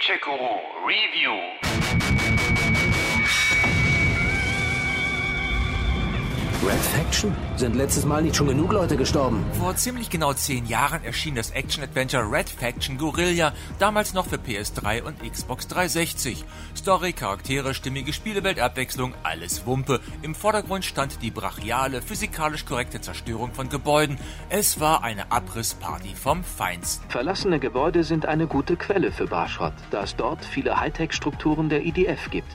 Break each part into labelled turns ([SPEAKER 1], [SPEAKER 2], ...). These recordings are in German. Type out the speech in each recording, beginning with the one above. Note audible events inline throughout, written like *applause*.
[SPEAKER 1] Tchekuru Review.
[SPEAKER 2] Red Faction? Sind letztes Mal nicht schon genug Leute gestorben?
[SPEAKER 3] Vor ziemlich genau zehn Jahren erschien das Action-Adventure Red Faction Guerilla, damals noch für PS3 und Xbox 360. Story, Charaktere, stimmige Spielewelt, Abwechslung, alles Wumpe. Im Vordergrund stand die brachiale, physikalisch korrekte Zerstörung von Gebäuden. Es war eine Abrissparty vom Feinsten.
[SPEAKER 4] Verlassene Gebäude sind eine gute Quelle für Barschrott, da es dort viele Hightech-Strukturen der IDF gibt.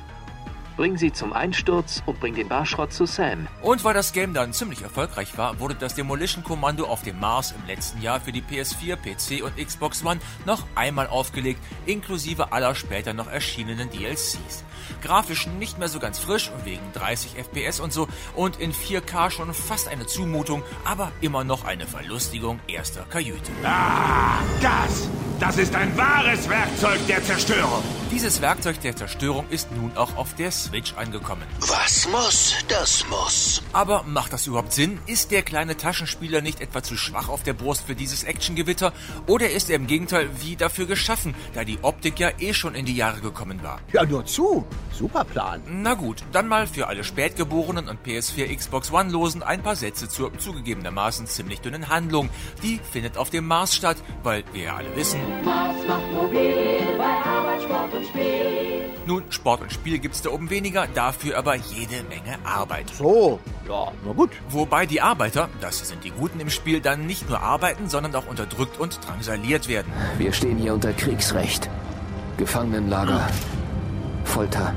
[SPEAKER 4] Bring sie zum Einsturz und bring den Barschrott zu Sam.
[SPEAKER 3] Und weil das Game dann ziemlich erfolgreich war, wurde das Demolition Kommando auf dem Mars im letzten Jahr für die PS4, PC und Xbox One noch einmal aufgelegt, inklusive aller später noch erschienenen DLCs. Grafisch nicht mehr so ganz frisch und wegen 30 FPS und so und in 4K schon fast eine Zumutung, aber immer noch eine Verlustigung erster Kajüte.
[SPEAKER 5] Ah, das! Das ist ein wahres Werkzeug der Zerstörung.
[SPEAKER 3] Dieses Werkzeug der Zerstörung ist nun auch auf der Switch angekommen.
[SPEAKER 6] Was muss, das muss.
[SPEAKER 3] Aber macht das überhaupt Sinn? Ist der kleine Taschenspieler nicht etwa zu schwach auf der Brust für dieses Actiongewitter? Oder ist er im Gegenteil wie dafür geschaffen, da die Optik ja eh schon in die Jahre gekommen war?
[SPEAKER 7] Ja, nur zu. Super Plan.
[SPEAKER 3] Na gut, dann mal für alle Spätgeborenen und PS4 Xbox One-Losen ein paar Sätze zur zugegebenermaßen ziemlich dünnen Handlung. Die findet auf dem Mars statt, weil wir ja alle wissen,
[SPEAKER 8] Mars macht mobil bei Arbeit, Sport und Spiel.
[SPEAKER 3] nun, Sport und Spiel gibt's da oben weniger, dafür aber jede Menge Arbeit.
[SPEAKER 7] So, ja, na gut.
[SPEAKER 3] Wobei die Arbeiter, das sind die Guten im Spiel, dann nicht nur arbeiten, sondern auch unterdrückt und drangsaliert werden.
[SPEAKER 2] Wir stehen hier unter Kriegsrecht. Gefangenenlager. Folter.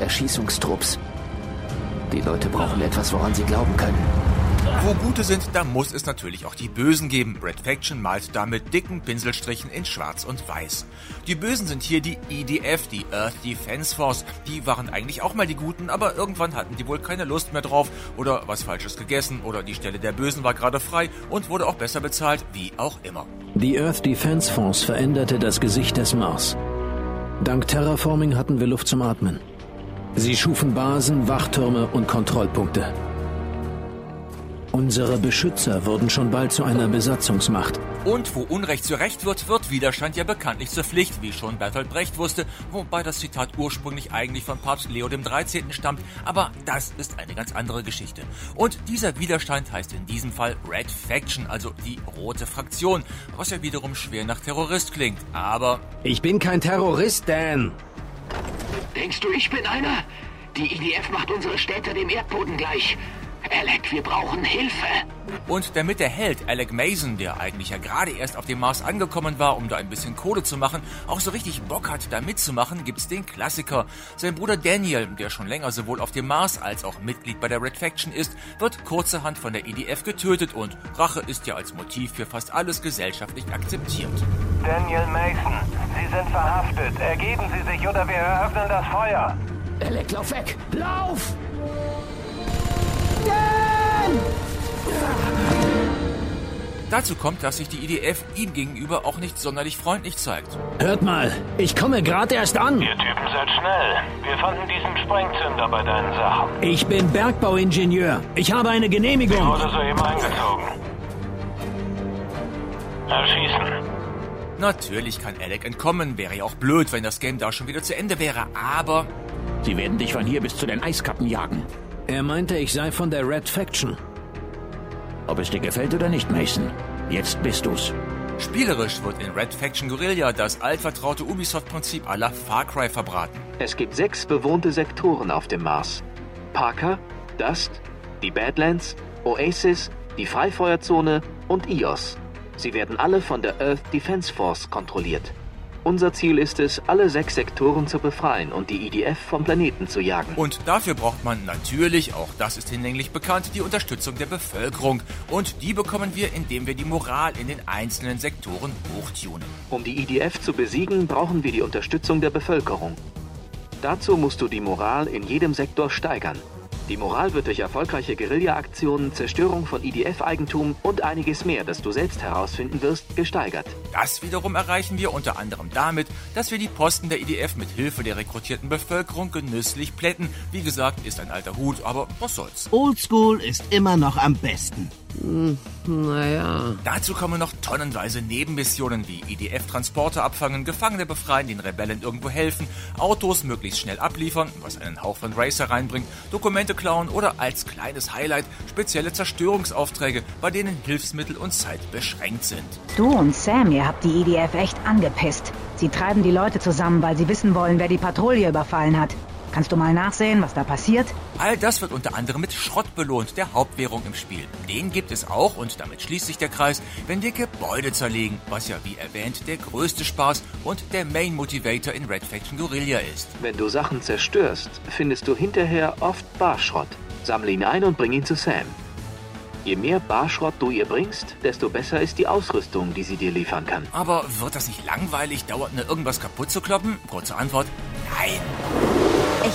[SPEAKER 2] Erschießungstrupps. Die Leute brauchen etwas, woran sie glauben können.
[SPEAKER 3] Wo Gute sind, da muss es natürlich auch die Bösen geben. Red Faction malt da mit dicken Pinselstrichen in Schwarz und Weiß. Die Bösen sind hier die EDF, die Earth Defense Force. Die waren eigentlich auch mal die Guten, aber irgendwann hatten die wohl keine Lust mehr drauf oder was Falsches gegessen oder die Stelle der Bösen war gerade frei und wurde auch besser bezahlt, wie auch immer.
[SPEAKER 9] Die Earth Defense Force veränderte das Gesicht des Mars. Dank Terraforming hatten wir Luft zum Atmen. Sie schufen Basen, Wachtürme und Kontrollpunkte. Unsere Beschützer wurden schon bald zu einer Besatzungsmacht.
[SPEAKER 3] Und wo Unrecht zu Recht wird, wird Widerstand ja bekanntlich zur Pflicht, wie schon Bertolt Brecht wusste, wobei das Zitat ursprünglich eigentlich von Papst Leo dem 13. stammt, aber das ist eine ganz andere Geschichte. Und dieser Widerstand heißt in diesem Fall Red Faction, also die rote Fraktion, was ja wiederum schwer nach Terrorist klingt, aber
[SPEAKER 2] Ich bin kein Terrorist, Dan.
[SPEAKER 4] Denkst du, ich bin einer? Die IDF macht unsere Städte dem Erdboden gleich. Alec, wir brauchen Hilfe.
[SPEAKER 3] Und damit der Held Alec Mason, der eigentlich ja gerade erst auf dem Mars angekommen war, um da ein bisschen Kohle zu machen, auch so richtig Bock hat, da mitzumachen, gibt's den Klassiker. Sein Bruder Daniel, der schon länger sowohl auf dem Mars als auch Mitglied bei der Red Faction ist, wird kurzerhand von der EDF getötet und Rache ist ja als Motiv für fast alles gesellschaftlich akzeptiert.
[SPEAKER 1] Daniel Mason, Sie sind verhaftet. Ergeben Sie sich oder wir eröffnen das Feuer.
[SPEAKER 2] Alec, lauf weg! Lauf!
[SPEAKER 3] Dazu kommt, dass sich die IDF ihm gegenüber auch nicht sonderlich freundlich zeigt.
[SPEAKER 9] Hört mal, ich komme gerade erst an.
[SPEAKER 1] Ihr Typen seid schnell. Wir fanden diesen Sprengzünder bei deinen Sachen.
[SPEAKER 9] Ich bin Bergbauingenieur. Ich habe eine Genehmigung.
[SPEAKER 1] Wurde soeben eingezogen. Erschießen.
[SPEAKER 3] Natürlich kann Alec entkommen, wäre ja auch blöd, wenn das Game da schon wieder zu Ende wäre, aber
[SPEAKER 7] Sie werden dich von hier bis zu den Eiskappen jagen.
[SPEAKER 9] Er meinte, ich sei von der Red Faction.
[SPEAKER 7] Ob es dir gefällt oder nicht, Mason. Jetzt bist du's.
[SPEAKER 3] spielerisch wird in Red Faction Guerilla das altvertraute Ubisoft-Prinzip aller Far Cry verbraten.
[SPEAKER 4] Es gibt sechs bewohnte Sektoren auf dem Mars. Parker, Dust, die Badlands, Oasis, die Freifeuerzone und Ios. Sie werden alle von der Earth Defense Force kontrolliert. Unser Ziel ist es, alle sechs Sektoren zu befreien und die IDF vom Planeten zu jagen.
[SPEAKER 3] Und dafür braucht man natürlich, auch das ist hinlänglich bekannt, die Unterstützung der Bevölkerung. Und die bekommen wir, indem wir die Moral in den einzelnen Sektoren hochtunen.
[SPEAKER 4] Um die IDF zu besiegen, brauchen wir die Unterstützung der Bevölkerung. Dazu musst du die Moral in jedem Sektor steigern. Die Moral wird durch erfolgreiche Guerilla-Aktionen, Zerstörung von IDF-Eigentum und einiges mehr, das du selbst herausfinden wirst, gesteigert.
[SPEAKER 3] Das wiederum erreichen wir unter anderem damit, dass wir die Posten der IDF mit Hilfe der rekrutierten Bevölkerung genüsslich plätten. Wie gesagt, ist ein alter Hut, aber was soll's.
[SPEAKER 10] Oldschool ist immer noch am besten. Hm, naja.
[SPEAKER 3] Dazu kommen noch tonnenweise Nebenmissionen wie IDF-Transporter abfangen, Gefangene befreien, den Rebellen irgendwo helfen, Autos möglichst schnell abliefern, was einen Hauch von Racer reinbringt, Dokumente klauen oder als kleines Highlight spezielle Zerstörungsaufträge, bei denen Hilfsmittel und Zeit beschränkt sind.
[SPEAKER 11] Du und Sam, ihr habt die IDF echt angepisst. Sie treiben die Leute zusammen, weil sie wissen wollen, wer die Patrouille überfallen hat. Kannst du mal nachsehen, was da passiert?
[SPEAKER 3] All das wird unter anderem mit Schrott belohnt, der Hauptwährung im Spiel. Den gibt es auch, und damit schließt sich der Kreis, wenn wir Gebäude zerlegen, was ja wie erwähnt der größte Spaß und der Main Motivator in Red Faction Guerilla ist.
[SPEAKER 4] Wenn du Sachen zerstörst, findest du hinterher oft Barschrott. Sammle ihn ein und bring ihn zu Sam. Je mehr Barschrott du ihr bringst, desto besser ist die Ausrüstung, die sie dir liefern kann.
[SPEAKER 3] Aber wird das nicht langweilig, dauernd nur irgendwas kaputt zu kloppen? Kurze Antwort, nein.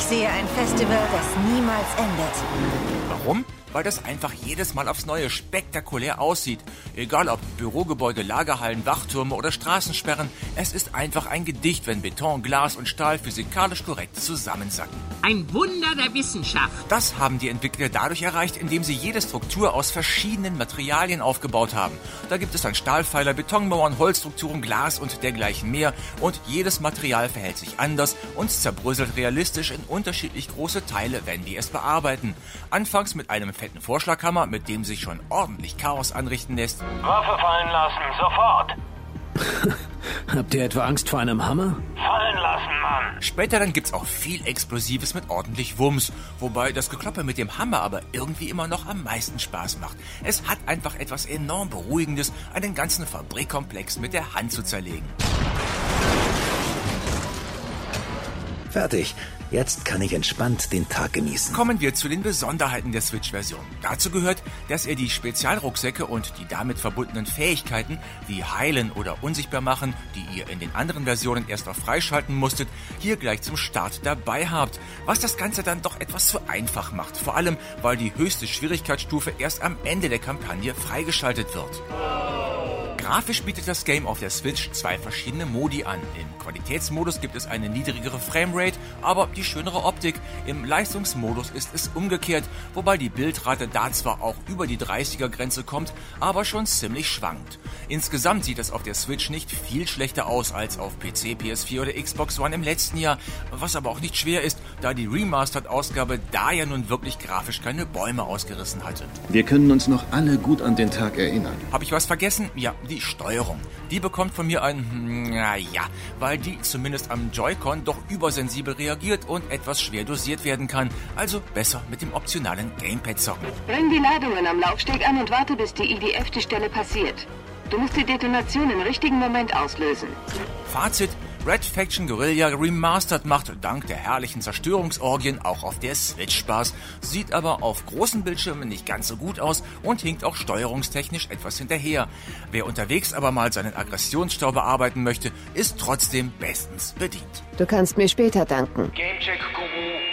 [SPEAKER 12] Ich sehe ein Festival, das niemals endet.
[SPEAKER 3] Warum? Weil das einfach jedes Mal aufs Neue spektakulär aussieht. Egal ob Bürogebäude, Lagerhallen, Wachtürme oder Straßensperren, es ist einfach ein Gedicht, wenn Beton, Glas und Stahl physikalisch korrekt zusammensacken.
[SPEAKER 13] Ein Wunder der Wissenschaft.
[SPEAKER 3] Das haben die Entwickler dadurch erreicht, indem sie jede Struktur aus verschiedenen Materialien aufgebaut haben. Da gibt es dann Stahlpfeiler, Betonmauern, Holzstrukturen, Glas und dergleichen mehr. Und jedes Material verhält sich anders und zerbröselt realistisch in unterschiedlich große Teile, wenn wir es bearbeiten. Anfangs mit einem fetten Vorschlaghammer, mit dem sich schon ordentlich Chaos anrichten lässt.
[SPEAKER 1] Waffe fallen lassen, sofort! *laughs*
[SPEAKER 9] Habt ihr etwa Angst vor einem Hammer?
[SPEAKER 1] Fallen lassen, Mann!
[SPEAKER 3] Später dann gibt's auch viel Explosives mit ordentlich Wumms, wobei das Gekloppe mit dem Hammer aber irgendwie immer noch am meisten Spaß macht. Es hat einfach etwas enorm Beruhigendes, einen ganzen Fabrikkomplex mit der Hand zu zerlegen.
[SPEAKER 14] Fertig. Jetzt kann ich entspannt den Tag genießen.
[SPEAKER 3] Kommen wir zu den Besonderheiten der Switch-Version. Dazu gehört, dass ihr die Spezialrucksäcke und die damit verbundenen Fähigkeiten wie Heilen oder Unsichtbar machen, die ihr in den anderen Versionen erst noch freischalten musstet, hier gleich zum Start dabei habt. Was das Ganze dann doch etwas zu einfach macht. Vor allem, weil die höchste Schwierigkeitsstufe erst am Ende der Kampagne freigeschaltet wird. Grafisch bietet das Game auf der Switch zwei verschiedene Modi an. Im Qualitätsmodus gibt es eine niedrigere Framerate, aber die schönere Optik. Im Leistungsmodus ist es umgekehrt, wobei die Bildrate da zwar auch über die 30er Grenze kommt, aber schon ziemlich schwankt. Insgesamt sieht es auf der Switch nicht viel schlechter aus als auf PC, PS4 oder Xbox One im letzten Jahr, was aber auch nicht schwer ist, da die Remastered-Ausgabe da ja nun wirklich grafisch keine Bäume ausgerissen hatte.
[SPEAKER 15] Wir können uns noch alle gut an den Tag erinnern.
[SPEAKER 3] Habe ich was vergessen? Ja, die Steuerung. Die bekommt von mir ein, hm, naja, weil die zumindest am Joy-Con doch übersensibel reagiert und etwas schwer dosiert werden kann. Also besser mit dem optionalen Gamepad zocken.
[SPEAKER 16] Bring die Ladungen am Laufsteg an und warte, bis die IDF die Stelle passiert. Du musst die Detonation im richtigen Moment auslösen.
[SPEAKER 3] Fazit. Red Faction Guerilla Remastered macht dank der herrlichen Zerstörungsorgien auch auf der Switch Spaß, sieht aber auf großen Bildschirmen nicht ganz so gut aus und hinkt auch steuerungstechnisch etwas hinterher. Wer unterwegs aber mal seinen Aggressionsstau bearbeiten möchte, ist trotzdem bestens bedient.
[SPEAKER 10] Du kannst mir später danken.
[SPEAKER 1] Gamecheck Guru,